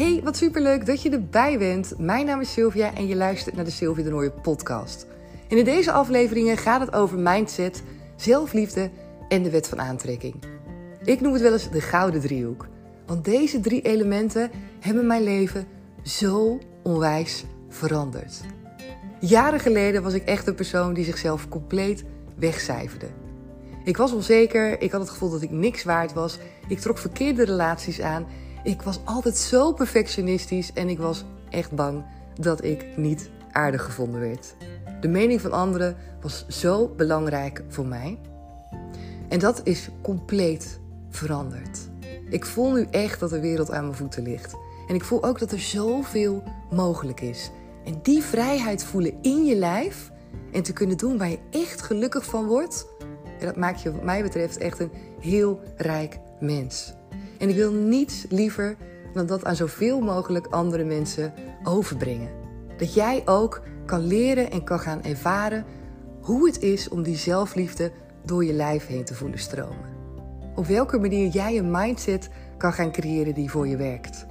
Hey, wat superleuk dat je erbij bent. Mijn naam is Sylvia en je luistert naar de Sylvia de Nooie podcast. En in deze afleveringen gaat het over mindset, zelfliefde en de wet van aantrekking. Ik noem het wel eens de gouden driehoek. Want deze drie elementen hebben mijn leven zo onwijs veranderd. Jaren geleden was ik echt een persoon die zichzelf compleet wegcijferde. Ik was onzeker, ik had het gevoel dat ik niks waard was, ik trok verkeerde relaties aan, ik was altijd zo perfectionistisch en ik was echt bang dat ik niet aardig gevonden werd. De mening van anderen was zo belangrijk voor mij. En dat is compleet veranderd. Ik voel nu echt dat de wereld aan mijn voeten ligt. En ik voel ook dat er zoveel mogelijk is. En die vrijheid voelen in je lijf en te kunnen doen waar je echt gelukkig van wordt, dat maakt je wat mij betreft echt een heel rijk mens. En ik wil niets liever dan dat aan zoveel mogelijk andere mensen overbrengen. Dat jij ook kan leren en kan gaan ervaren hoe het is om die zelfliefde door je lijf heen te voelen stromen. Op welke manier jij een mindset kan gaan creëren die voor je werkt.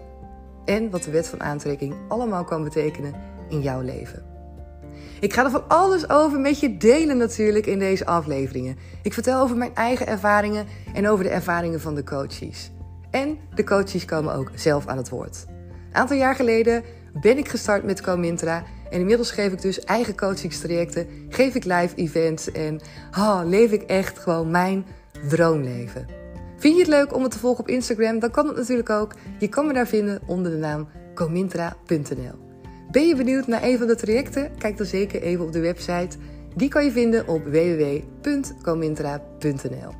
En wat de wet van aantrekking allemaal kan betekenen in jouw leven. Ik ga er van alles over met je delen natuurlijk in deze afleveringen. Ik vertel over mijn eigen ervaringen en over de ervaringen van de coaches. En de coaches komen ook zelf aan het woord. Een aantal jaar geleden ben ik gestart met Comintra. En inmiddels geef ik dus eigen coachingstrajecten, geef ik live events en oh, leef ik echt gewoon mijn droomleven. Vind je het leuk om me te volgen op Instagram? Dan kan het natuurlijk ook. Je kan me daar vinden onder de naam comintra.nl. Ben je benieuwd naar een van de trajecten? Kijk dan zeker even op de website. Die kan je vinden op www.comintra.nl.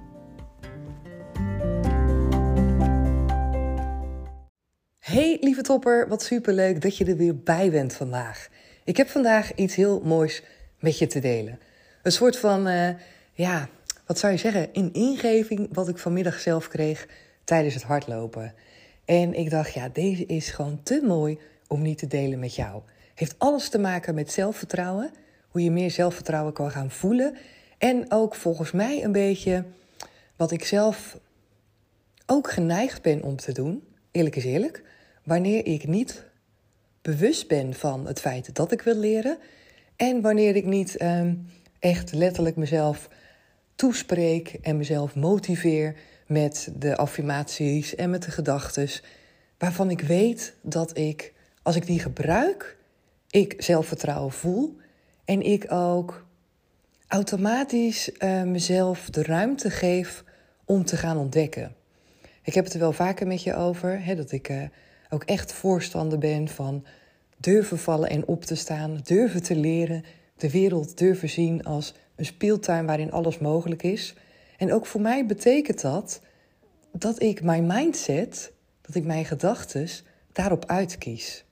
Hey lieve topper, wat superleuk dat je er weer bij bent vandaag. Ik heb vandaag iets heel moois met je te delen. Een soort van, uh, ja, wat zou je zeggen, een ingeving wat ik vanmiddag zelf kreeg tijdens het hardlopen. En ik dacht, ja, deze is gewoon te mooi om niet te delen met jou. Heeft alles te maken met zelfvertrouwen, hoe je meer zelfvertrouwen kan gaan voelen. En ook volgens mij een beetje wat ik zelf ook geneigd ben om te doen, eerlijk is eerlijk, wanneer ik niet bewust ben van het feit dat ik wil leren en wanneer ik niet ehm, echt letterlijk mezelf toespreek en mezelf motiveer met de affirmaties en met de gedachten waarvan ik weet dat ik als ik die gebruik, ik zelfvertrouwen voel en ik ook automatisch uh, mezelf de ruimte geef om te gaan ontdekken. Ik heb het er wel vaker met je over, hè, dat ik uh, ook echt voorstander ben van durven vallen en op te staan, durven te leren, de wereld durven zien als een speeltuin waarin alles mogelijk is. En ook voor mij betekent dat dat ik mijn mindset, dat ik mijn gedachten daarop uitkies.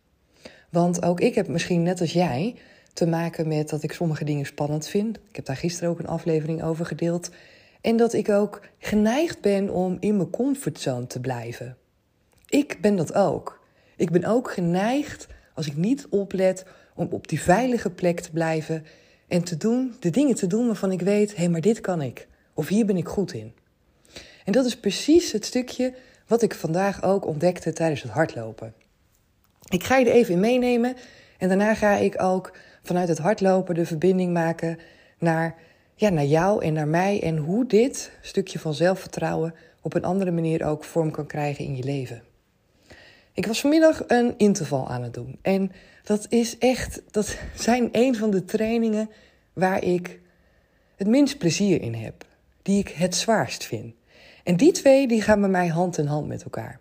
Want ook ik heb misschien net als jij te maken met dat ik sommige dingen spannend vind. Ik heb daar gisteren ook een aflevering over gedeeld. En dat ik ook geneigd ben om in mijn comfortzone te blijven. Ik ben dat ook. Ik ben ook geneigd, als ik niet oplet, om op die veilige plek te blijven en te doen, de dingen te doen waarvan ik weet, hé, hey, maar dit kan ik. Of hier ben ik goed in. En dat is precies het stukje wat ik vandaag ook ontdekte tijdens het hardlopen. Ik ga je er even in meenemen en daarna ga ik ook vanuit het hardlopen de verbinding maken naar, ja, naar jou en naar mij en hoe dit stukje van zelfvertrouwen op een andere manier ook vorm kan krijgen in je leven. Ik was vanmiddag een interval aan het doen en dat is echt, dat zijn een van de trainingen waar ik het minst plezier in heb, die ik het zwaarst vind. En die twee die gaan bij mij hand in hand met elkaar.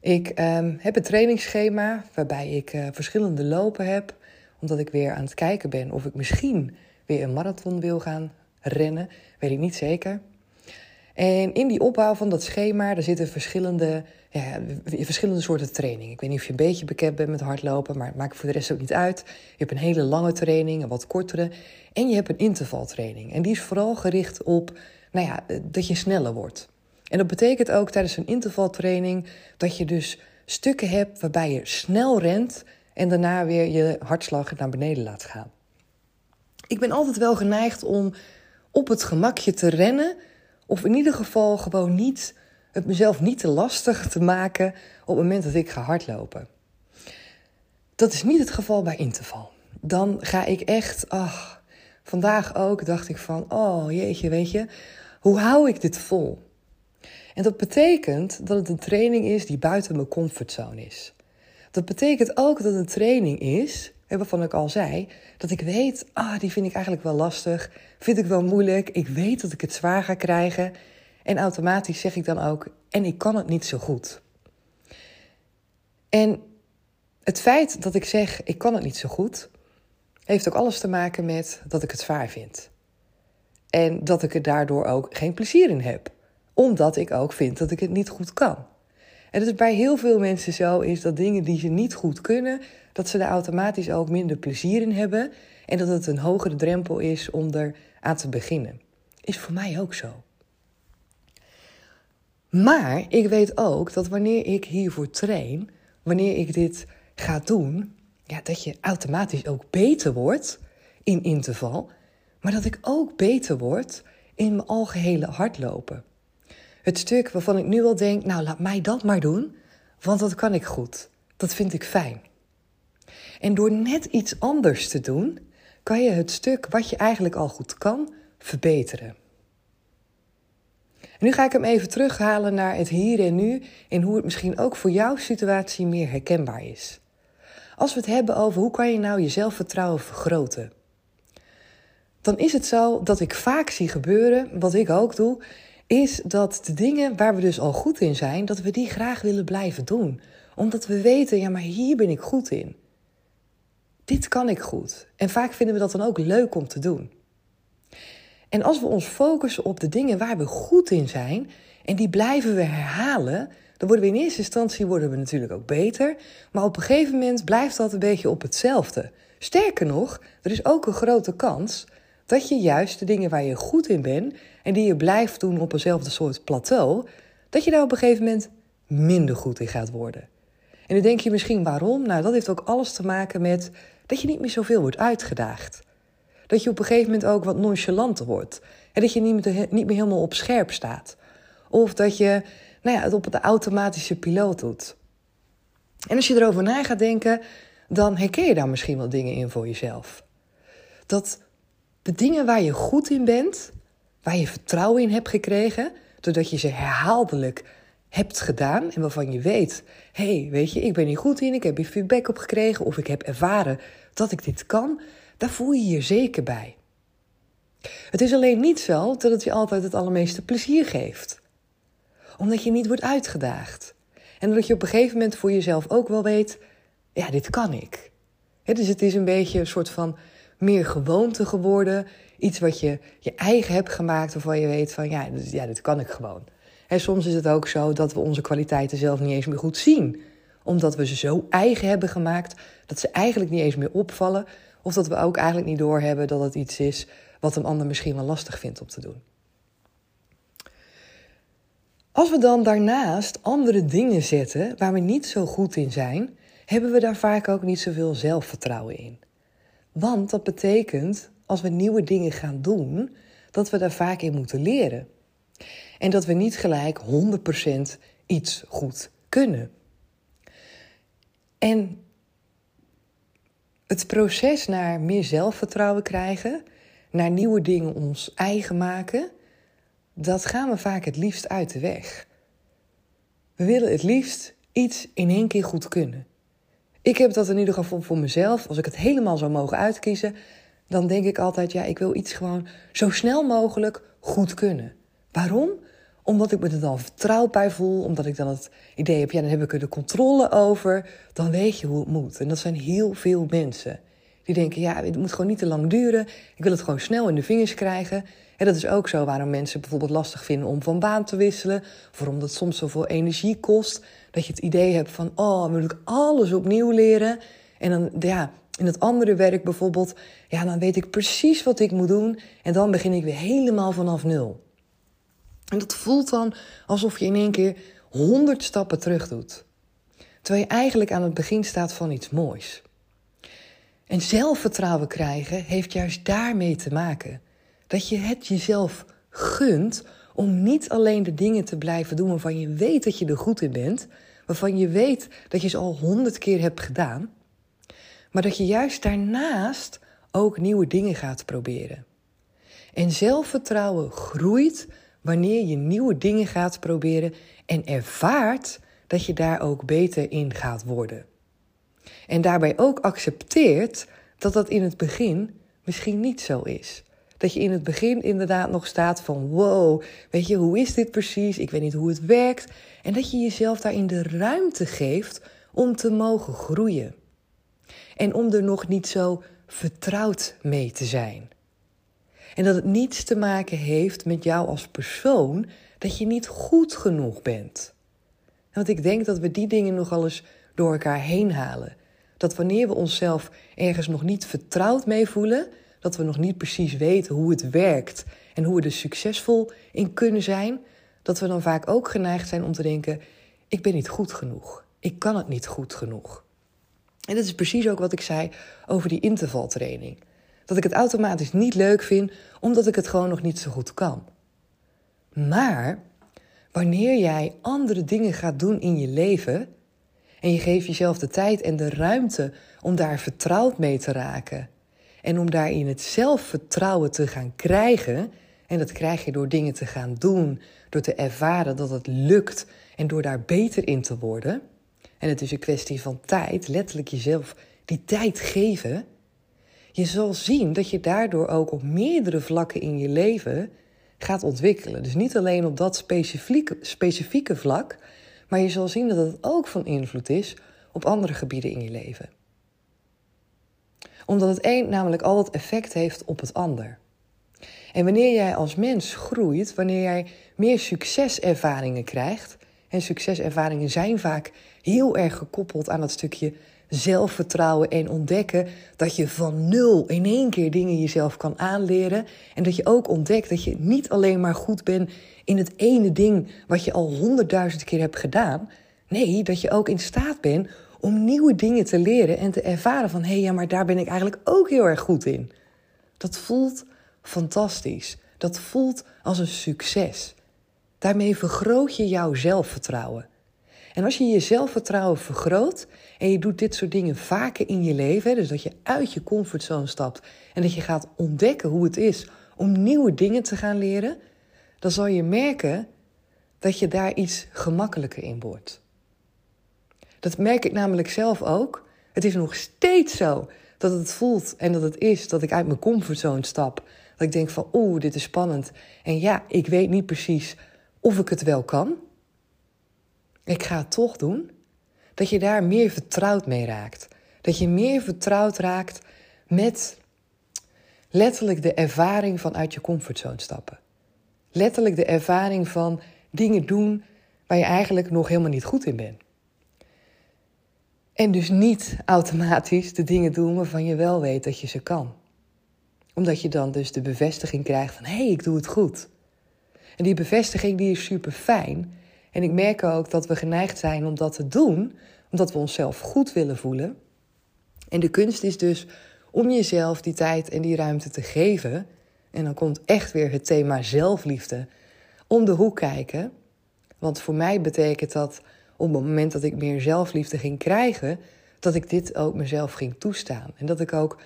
Ik ehm, heb een trainingsschema waarbij ik uh, verschillende lopen heb, omdat ik weer aan het kijken ben of ik misschien weer een marathon wil gaan rennen, weet ik niet zeker. En in die opbouw van dat schema, daar zitten verschillende, verschillende soorten training. Ik weet niet of je een beetje bekend bent met hardlopen, maar het maakt voor de rest ook niet uit. Je hebt een hele lange training, een wat kortere. En je hebt een intervaltraining. En die is vooral gericht op nou ja, dat je sneller wordt. En dat betekent ook tijdens een intervaltraining dat je dus stukken hebt waarbij je snel rent en daarna weer je hartslag naar beneden laat gaan. Ik ben altijd wel geneigd om op het gemakje te rennen, of in ieder geval gewoon niet het mezelf niet te lastig te maken op het moment dat ik ga hardlopen. Dat is niet het geval bij interval. Dan ga ik echt, ach, vandaag ook dacht ik van, oh jeetje, weet je, hoe hou ik dit vol? En dat betekent dat het een training is die buiten mijn comfortzone is. Dat betekent ook dat het een training is, waarvan ik al zei, dat ik weet, ah, die vind ik eigenlijk wel lastig, vind ik wel moeilijk, ik weet dat ik het zwaar ga krijgen. En automatisch zeg ik dan ook, en ik kan het niet zo goed. En het feit dat ik zeg, ik kan het niet zo goed, heeft ook alles te maken met dat ik het zwaar vind. En dat ik er daardoor ook geen plezier in heb. Omdat ik ook vind dat ik het niet goed kan. En het is bij heel veel mensen zo is dat dingen die ze niet goed kunnen, dat ze er automatisch ook minder plezier in hebben. En dat het een hogere drempel is om er aan te beginnen. Is voor mij ook zo. Maar ik weet ook dat wanneer ik hiervoor train, wanneer ik dit ga doen, ja, dat je automatisch ook beter wordt in interval, maar dat ik ook beter word in mijn algehele hardlopen. Het stuk waarvan ik nu al denk, nou laat mij dat maar doen, want dat kan ik goed. Dat vind ik fijn. En door net iets anders te doen, kan je het stuk wat je eigenlijk al goed kan, verbeteren. En nu ga ik hem even terughalen naar het hier en nu en hoe het misschien ook voor jouw situatie meer herkenbaar is. Als we het hebben over hoe kan je nou je zelfvertrouwen vergroten, dan is het zo dat ik vaak zie gebeuren, wat ik ook doe, is dat de dingen waar we dus al goed in zijn, dat we die graag willen blijven doen. Omdat we weten, ja, maar hier ben ik goed in. Dit kan ik goed. En vaak vinden we dat dan ook leuk om te doen. En als we ons focussen op de dingen waar we goed in zijn en die blijven we herhalen, dan worden we in eerste instantie worden we natuurlijk ook beter, maar op een gegeven moment blijft dat een beetje op hetzelfde. Sterker nog, er is ook een grote kans dat je juist de dingen waar je goed in bent en die je blijft doen op eenzelfde soort plateau, dat je daar op een gegeven moment minder goed in gaat worden. En dan denk je misschien waarom? Nou, dat heeft ook alles te maken met dat je niet meer zoveel wordt uitgedaagd. Dat je op een gegeven moment ook wat nonchalanter wordt. En dat je niet meer, niet meer helemaal op scherp staat. Of dat je nou ja, het op de automatische piloot doet. En als je erover na gaat denken, dan herken je daar misschien wel dingen in voor jezelf. Dat de dingen waar je goed in bent, waar je vertrouwen in hebt gekregen, doordat je ze herhaaldelijk hebt gedaan en waarvan je weet: hé, hey, weet je, ik ben hier goed in, ik heb hier feedback op gekregen of ik heb ervaren dat ik dit kan, daar voel je je zeker bij. Het is alleen niet zo dat het je altijd het allermeeste plezier geeft, omdat je niet wordt uitgedaagd. En dat je op een gegeven moment voor jezelf ook wel weet: ja, dit kan ik. dus het is een beetje een soort van meer gewoonte geworden. Iets wat je je eigen hebt gemaakt, waarvan je weet van ja, ja, dit kan ik gewoon. En soms is het ook zo dat we onze kwaliteiten zelf niet eens meer goed zien. Omdat we ze zo eigen hebben gemaakt dat ze eigenlijk niet eens meer opvallen. Of dat we ook eigenlijk niet doorhebben dat het iets is wat een ander misschien wel lastig vindt om te doen. Als we dan daarnaast andere dingen zetten waar we niet zo goed in zijn, hebben we daar vaak ook niet zoveel zelfvertrouwen in. Want dat betekent, als we nieuwe dingen gaan doen, dat we daar vaak in moeten leren. En dat we niet gelijk 100% iets goed kunnen. En het proces naar meer zelfvertrouwen krijgen, naar nieuwe dingen ons eigen maken, dat gaan we vaak het liefst uit de weg. We willen het liefst iets in één keer goed kunnen. Ik heb dat in ieder geval voor mezelf. Als ik het helemaal zou mogen uitkiezen, dan denk ik altijd: ja, ik wil iets gewoon zo snel mogelijk goed kunnen. Waarom? Omdat ik me er dan vertrouwd bij voel, omdat ik dan het idee heb: ja, dan heb ik er de controle over. Dan weet je hoe het moet. En dat zijn heel veel mensen. Die denken: ja, het moet gewoon niet te lang duren. Ik wil het gewoon snel in de vingers krijgen. En dat is ook zo waarom mensen bijvoorbeeld lastig vinden om van baan te wisselen. Waarom dat soms zoveel energie kost. Dat je het idee hebt van, oh, moet ik alles opnieuw leren. En dan, ja, in het andere werk bijvoorbeeld, ja, dan weet ik precies wat ik moet doen. En dan begin ik weer helemaal vanaf nul. En dat voelt dan alsof je in één keer honderd stappen terug doet. Terwijl je eigenlijk aan het begin staat van iets moois. En zelfvertrouwen krijgen heeft juist daarmee te maken. Dat je het jezelf gunt om niet alleen de dingen te blijven doen waarvan je weet dat je er goed in bent, waarvan je weet dat je ze al honderd keer hebt gedaan, maar dat je juist daarnaast ook nieuwe dingen gaat proberen. En zelfvertrouwen groeit wanneer je nieuwe dingen gaat proberen en ervaart dat je daar ook beter in gaat worden. En daarbij ook accepteert dat dat in het begin misschien niet zo is. Dat je in het begin inderdaad nog staat van wow, weet je, hoe is dit precies? Ik weet niet hoe het werkt. En dat je jezelf daarin de ruimte geeft om te mogen groeien. En om er nog niet zo vertrouwd mee te zijn. En dat het niets te maken heeft met jou als persoon, dat je niet goed genoeg bent. Want ik denk dat we die dingen nogal eens door elkaar heen halen. Dat wanneer we onszelf ergens nog niet vertrouwd mee voelen, dat we nog niet precies weten hoe het werkt en hoe we er succesvol in kunnen zijn, dat we dan vaak ook geneigd zijn om te denken: ik ben niet goed genoeg. Ik kan het niet goed genoeg. En dat is precies ook wat ik zei over die intervaltraining. Dat ik het automatisch niet leuk vind, omdat ik het gewoon nog niet zo goed kan. Maar wanneer jij andere dingen gaat doen in je leven en je geeft jezelf de tijd en de ruimte om daar vertrouwd mee te raken en om daarin het zelfvertrouwen te gaan krijgen, en dat krijg je door dingen te gaan doen, door te ervaren dat het lukt en door daar beter in te worden. En het is een kwestie van tijd, letterlijk jezelf die tijd geven. Je zal zien dat je daardoor ook op meerdere vlakken in je leven gaat ontwikkelen. Dus niet alleen op dat specifieke, specifieke vlak, maar je zal zien dat het ook van invloed is op andere gebieden in je leven. Omdat het een namelijk altijd effect heeft op het ander. En wanneer jij als mens groeit, wanneer jij meer succeservaringen krijgt, en succeservaringen zijn vaak heel erg gekoppeld aan dat stukje zelfvertrouwen en ontdekken dat je van nul in één keer dingen jezelf kan aanleren. En dat je ook ontdekt dat je niet alleen maar goed bent in het ene ding wat je al honderdduizend keer hebt gedaan. Nee, dat je ook in staat bent om nieuwe dingen te leren en te ervaren van hé hey, ja, maar daar ben ik eigenlijk ook heel erg goed in. Dat voelt fantastisch. Dat voelt als een succes. Daarmee vergroot je jouw zelfvertrouwen. En als je je zelfvertrouwen vergroot en je doet dit soort dingen vaker in je leven, dus dat je uit je comfortzone stapt en dat je gaat ontdekken hoe het is om nieuwe dingen te gaan leren, dan zal je merken dat je daar iets gemakkelijker in wordt. Dat merk ik namelijk zelf ook. Het is nog steeds zo dat het voelt en dat het is dat ik uit mijn comfortzone stap. Dat ik denk van oeh, dit is spannend. En ja, ik weet niet precies of ik het wel kan. Ik ga het toch doen. Dat je daar meer vertrouwd mee raakt. Dat je meer vertrouwd raakt met letterlijk de ervaring van uit je comfortzone stappen. Letterlijk de ervaring van dingen doen waar je eigenlijk nog helemaal niet goed in bent. En dus niet automatisch de dingen doen waarvan je wel weet dat je ze kan. Omdat je dan dus de bevestiging krijgt van hé, hey, ik doe het goed. En die bevestiging die is super fijn. En ik merk ook dat we geneigd zijn om dat te doen, omdat we onszelf goed willen voelen. En de kunst is dus om jezelf die tijd en die ruimte te geven. En dan komt echt weer het thema zelfliefde om de hoek kijken. Want voor mij betekent dat op het moment dat ik meer zelfliefde ging krijgen, dat ik dit ook mezelf ging toestaan. En dat ik ook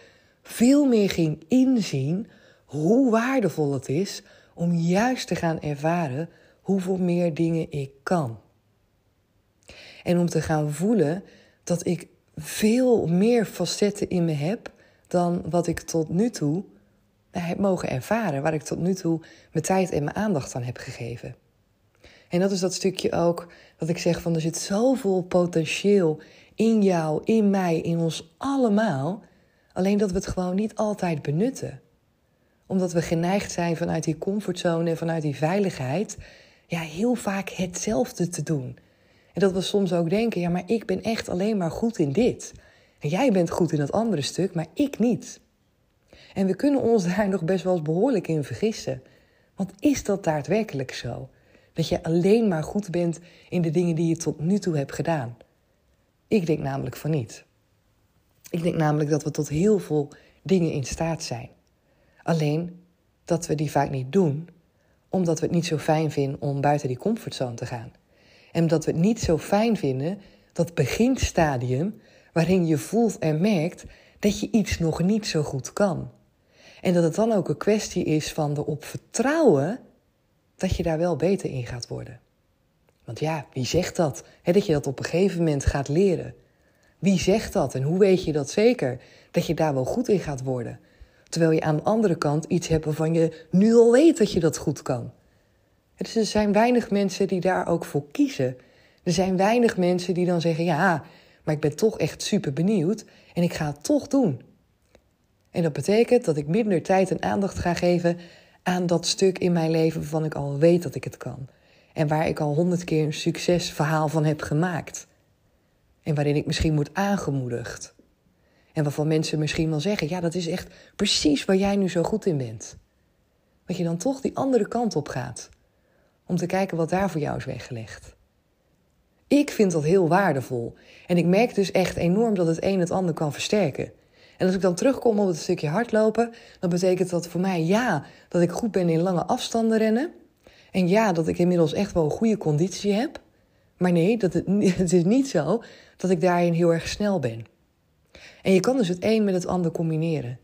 veel meer ging inzien hoe waardevol het is om juist te gaan ervaren hoeveel meer dingen ik kan. En om te gaan voelen dat ik veel meer facetten in me heb dan wat ik tot nu toe heb mogen ervaren, waar ik tot nu toe mijn tijd en mijn aandacht aan heb gegeven. En dat is dat stukje ook dat ik zeg van er zit zoveel potentieel in jou, in mij, in ons allemaal, alleen dat we het gewoon niet altijd benutten omdat we geneigd zijn vanuit die comfortzone en vanuit die veiligheid, ja, heel vaak hetzelfde te doen. En dat we soms ook denken, ja, maar ik ben echt alleen maar goed in dit. En jij bent goed in dat andere stuk, maar ik niet. En we kunnen ons daar nog best wel eens behoorlijk in vergissen. Want is dat daadwerkelijk zo? Dat je alleen maar goed bent in de dingen die je tot nu toe hebt gedaan? Ik denk namelijk van niet. Ik denk namelijk dat we tot heel veel dingen in staat zijn. Alleen dat we die vaak niet doen, omdat we het niet zo fijn vinden om buiten die comfortzone te gaan. En omdat we het niet zo fijn vinden dat beginstadium waarin je voelt en merkt dat je iets nog niet zo goed kan. En dat het dan ook een kwestie is van erop vertrouwen dat je daar wel beter in gaat worden. Want ja, wie zegt dat? dat je dat op een gegeven moment gaat leren. Wie zegt dat en hoe weet je dat zeker? Dat je daar wel goed in gaat worden. Terwijl je aan de andere kant iets hebt waarvan je nu al weet dat je dat goed kan. Er zijn weinig mensen die daar ook voor kiezen. Er zijn weinig mensen die dan zeggen: Ja, maar ik ben toch echt super benieuwd en ik ga het toch doen. En dat betekent dat ik minder tijd en aandacht ga geven aan dat stuk in mijn leven waarvan ik al weet dat ik het kan. En waar ik al honderd keer een succesverhaal van heb gemaakt. En waarin ik misschien word aangemoedigd. En waarvan mensen misschien wel zeggen: ja, dat is echt precies waar jij nu zo goed in bent. Dat je dan toch die andere kant op gaat. Om te kijken wat daar voor jou is weggelegd. Ik vind dat heel waardevol. En ik merk dus echt enorm dat het een het ander kan versterken. En als ik dan terugkom op het stukje hardlopen, dan betekent dat voor mij ja, dat ik goed ben in lange afstanden rennen. En ja, dat ik inmiddels echt wel een goede conditie heb. Maar nee, dat het, het is niet zo dat ik daarin heel erg snel ben. En je kan dus het een met het ander combineren.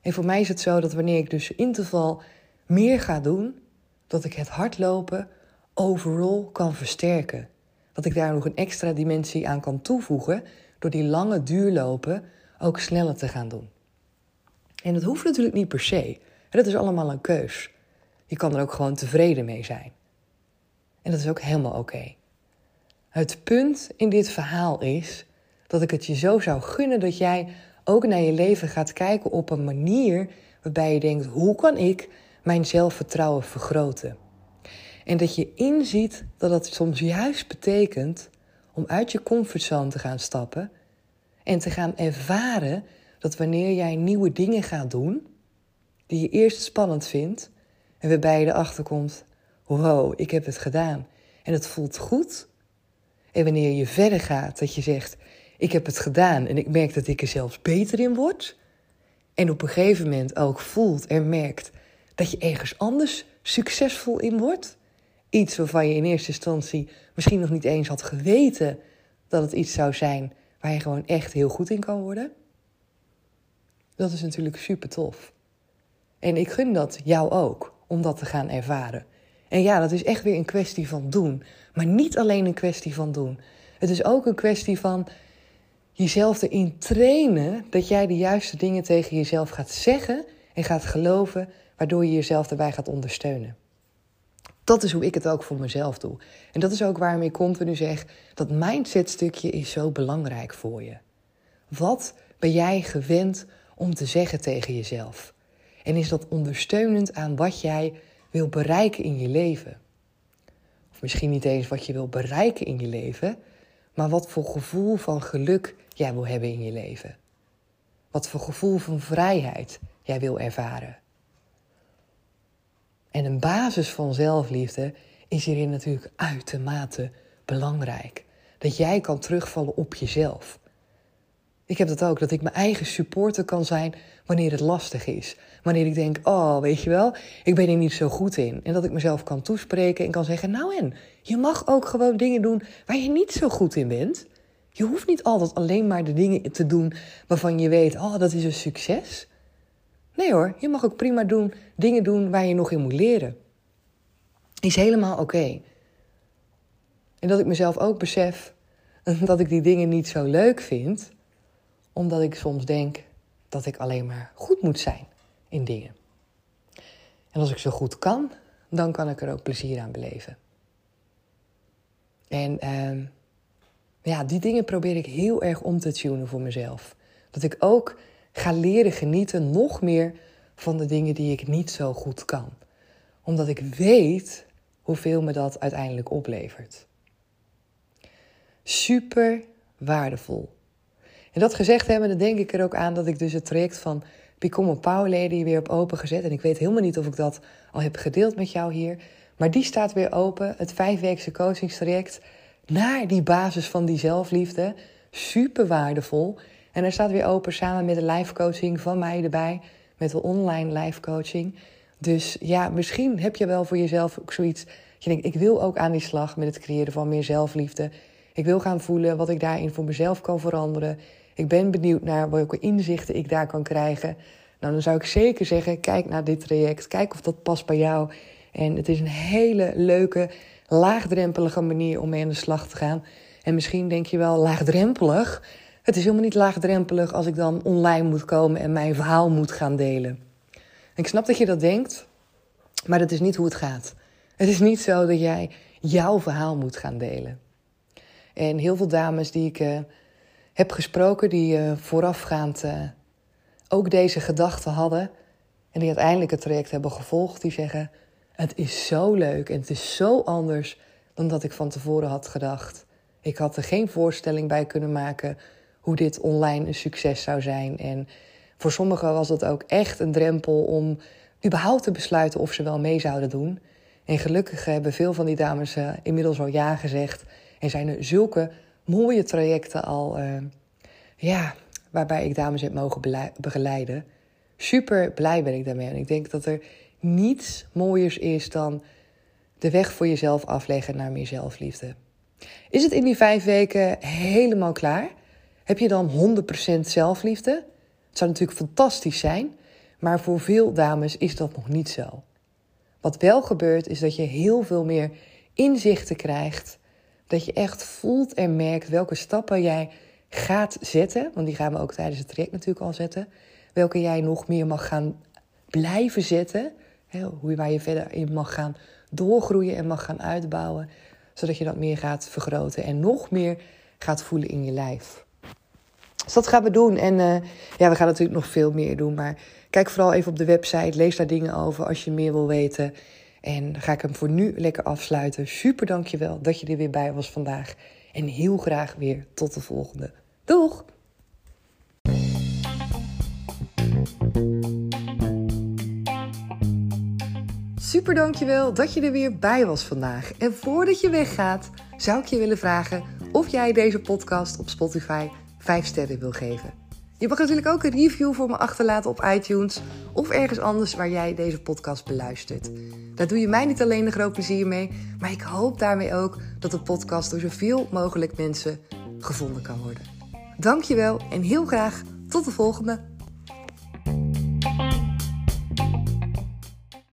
En voor mij is het zo dat wanneer ik dus interval meer ga doen, dat ik het hardlopen overal kan versterken. Dat ik daar nog een extra dimensie aan kan toevoegen door die lange duurlopen ook sneller te gaan doen. En dat hoeft natuurlijk niet per se. Dat is allemaal een keus. Je kan er ook gewoon tevreden mee zijn. En dat is ook helemaal oké. Het punt in dit verhaal is dat ik het je zo zou gunnen dat jij ook naar je leven gaat kijken op een manier waarbij je denkt: hoe kan ik mijn zelfvertrouwen vergroten? En dat je inziet dat het soms juist betekent om uit je comfortzone te gaan stappen en te gaan ervaren dat wanneer jij nieuwe dingen gaat doen, die je eerst spannend vindt, en waarbij je erachter komt: wow, ik heb het gedaan en het voelt goed. En wanneer je verder gaat, dat je zegt: ik heb het gedaan en ik merk dat ik er zelfs beter in word. En op een gegeven moment ook voelt en merkt dat je ergens anders succesvol in wordt. Iets waarvan je in eerste instantie misschien nog niet eens had geweten dat het iets zou zijn waar je gewoon echt heel goed in kan worden. Dat is natuurlijk super tof. En ik gun dat jou ook, om dat te gaan ervaren. En ja, dat is echt weer een kwestie van doen. Maar niet alleen een kwestie van doen. Het is ook een kwestie van jezelf erin trainen dat jij de juiste dingen tegen jezelf gaat zeggen en gaat geloven, waardoor je jezelf daarbij gaat ondersteunen. Dat is hoe ik het ook voor mezelf doe. En dat is ook waarom ik continu zeg: dat mindset-stukje is zo belangrijk voor je. Wat ben jij gewend om te zeggen tegen jezelf? En is dat ondersteunend aan wat jij wil bereiken in je leven? Of misschien niet eens wat je wil bereiken in je leven, maar wat voor gevoel van geluk jij wil hebben in je leven. Wat voor gevoel van vrijheid jij wil ervaren. En een basis van zelfliefde is hierin natuurlijk uitermate belangrijk. Dat jij kan terugvallen op jezelf. Ik heb dat ook, dat ik mijn eigen supporter kan zijn wanneer het lastig is. Wanneer ik denk, oh, weet je wel, ik ben er niet zo goed in. En dat ik mezelf kan toespreken en kan zeggen, nou en, je mag ook gewoon dingen doen waar je niet zo goed in bent. Je hoeft niet altijd alleen maar de dingen te doen waarvan je weet, oh, dat is een succes. Nee hoor, je mag ook prima doen, dingen doen waar je nog in moet leren. Is helemaal oké. En dat ik mezelf ook besef dat ik die dingen niet zo leuk vind, omdat ik soms denk dat ik alleen maar goed moet zijn in dingen. En als ik zo goed kan, dan kan ik er ook plezier aan beleven. En uh, ja, die dingen probeer ik heel erg om te tunen voor mezelf. Dat ik ook ga leren genieten nog meer van de dingen die ik niet zo goed kan. Omdat ik weet hoeveel me dat uiteindelijk oplevert. Super waardevol. En dat gezegd hebben, dan denk ik er ook aan dat ik dus het traject van Become a Power Lady weer op open gezet. En ik weet helemaal niet of ik dat al heb gedeeld met jou hier. Maar die staat weer open, het vijfweekse coachingstraject naar die basis van die zelfliefde. Super waardevol. En er staat weer open samen met de live coaching van mij erbij. Met de online live coaching. Dus ja, misschien heb je wel voor jezelf ook zoiets. Je denkt, ik wil ook aan die slag met het creëren van meer zelfliefde. Ik wil gaan voelen wat ik daarin voor mezelf kan veranderen. Ik ben benieuwd naar welke inzichten ik daar kan krijgen. Nou, dan zou ik zeker zeggen: kijk naar dit traject. Kijk of dat past bij jou. En het is een hele leuke, laagdrempelige manier om mee aan de slag te gaan. En misschien denk je wel laagdrempelig. Het is helemaal niet laagdrempelig als ik dan online moet komen en mijn verhaal moet gaan delen. Ik snap dat je dat denkt, maar dat is niet hoe het gaat. Het is niet zo dat jij jouw verhaal moet gaan delen. En heel veel dames die ik uh, heb gesproken, die uh, voorafgaand uh, ook deze gedachten hadden en die uiteindelijk het traject hebben gevolgd, die zeggen: Het is zo leuk en het is zo anders dan dat ik van tevoren had gedacht. Ik had er geen voorstelling bij kunnen maken hoe dit online een succes zou zijn. En voor sommigen was het ook echt een drempel om überhaupt te besluiten of ze wel mee zouden doen. En gelukkig hebben veel van die dames uh, inmiddels al ja gezegd. En zijn er zulke mooie trajecten al, uh, ja, waarbij ik dames heb mogen begeleiden. Super blij ben ik daarmee. En ik denk dat er niets mooiers is dan de weg voor jezelf afleggen naar meer zelfliefde. Is het in die vijf weken helemaal klaar? Heb je dan 100% zelfliefde? Het zou natuurlijk fantastisch zijn, maar voor veel dames is dat nog niet zo. Wat wel gebeurt, is dat je heel veel meer inzichten krijgt. Dat je echt voelt en merkt welke stappen jij gaat zetten. Want die gaan we ook tijdens het traject natuurlijk al zetten. Welke jij nog meer mag gaan blijven zetten. Hoe, waar je verder in mag gaan doorgroeien en mag gaan uitbouwen. Zodat je dat meer gaat vergroten en nog meer gaat voelen in je lijf. Dus dat gaan we doen. En uh, ja, we gaan natuurlijk nog veel meer doen. Maar kijk vooral even op de website. Lees daar dingen over als je meer wil weten. En ga ik hem voor nu lekker afsluiten. Super dankjewel dat je er weer bij was vandaag. En heel graag weer tot de volgende. Doeg! Super dankjewel dat je er weer bij was vandaag. En voordat je weggaat, zou ik je willen vragen of jij deze podcast op Spotify 5 sterren wil geven. Je mag natuurlijk ook een review voor me achterlaten op iTunes of ergens anders waar jij deze podcast beluistert. Daar doe je mij niet alleen een groot plezier mee, maar ik hoop daarmee ook dat de podcast door zoveel mogelijk mensen gevonden kan worden. Dankjewel en heel graag tot de volgende.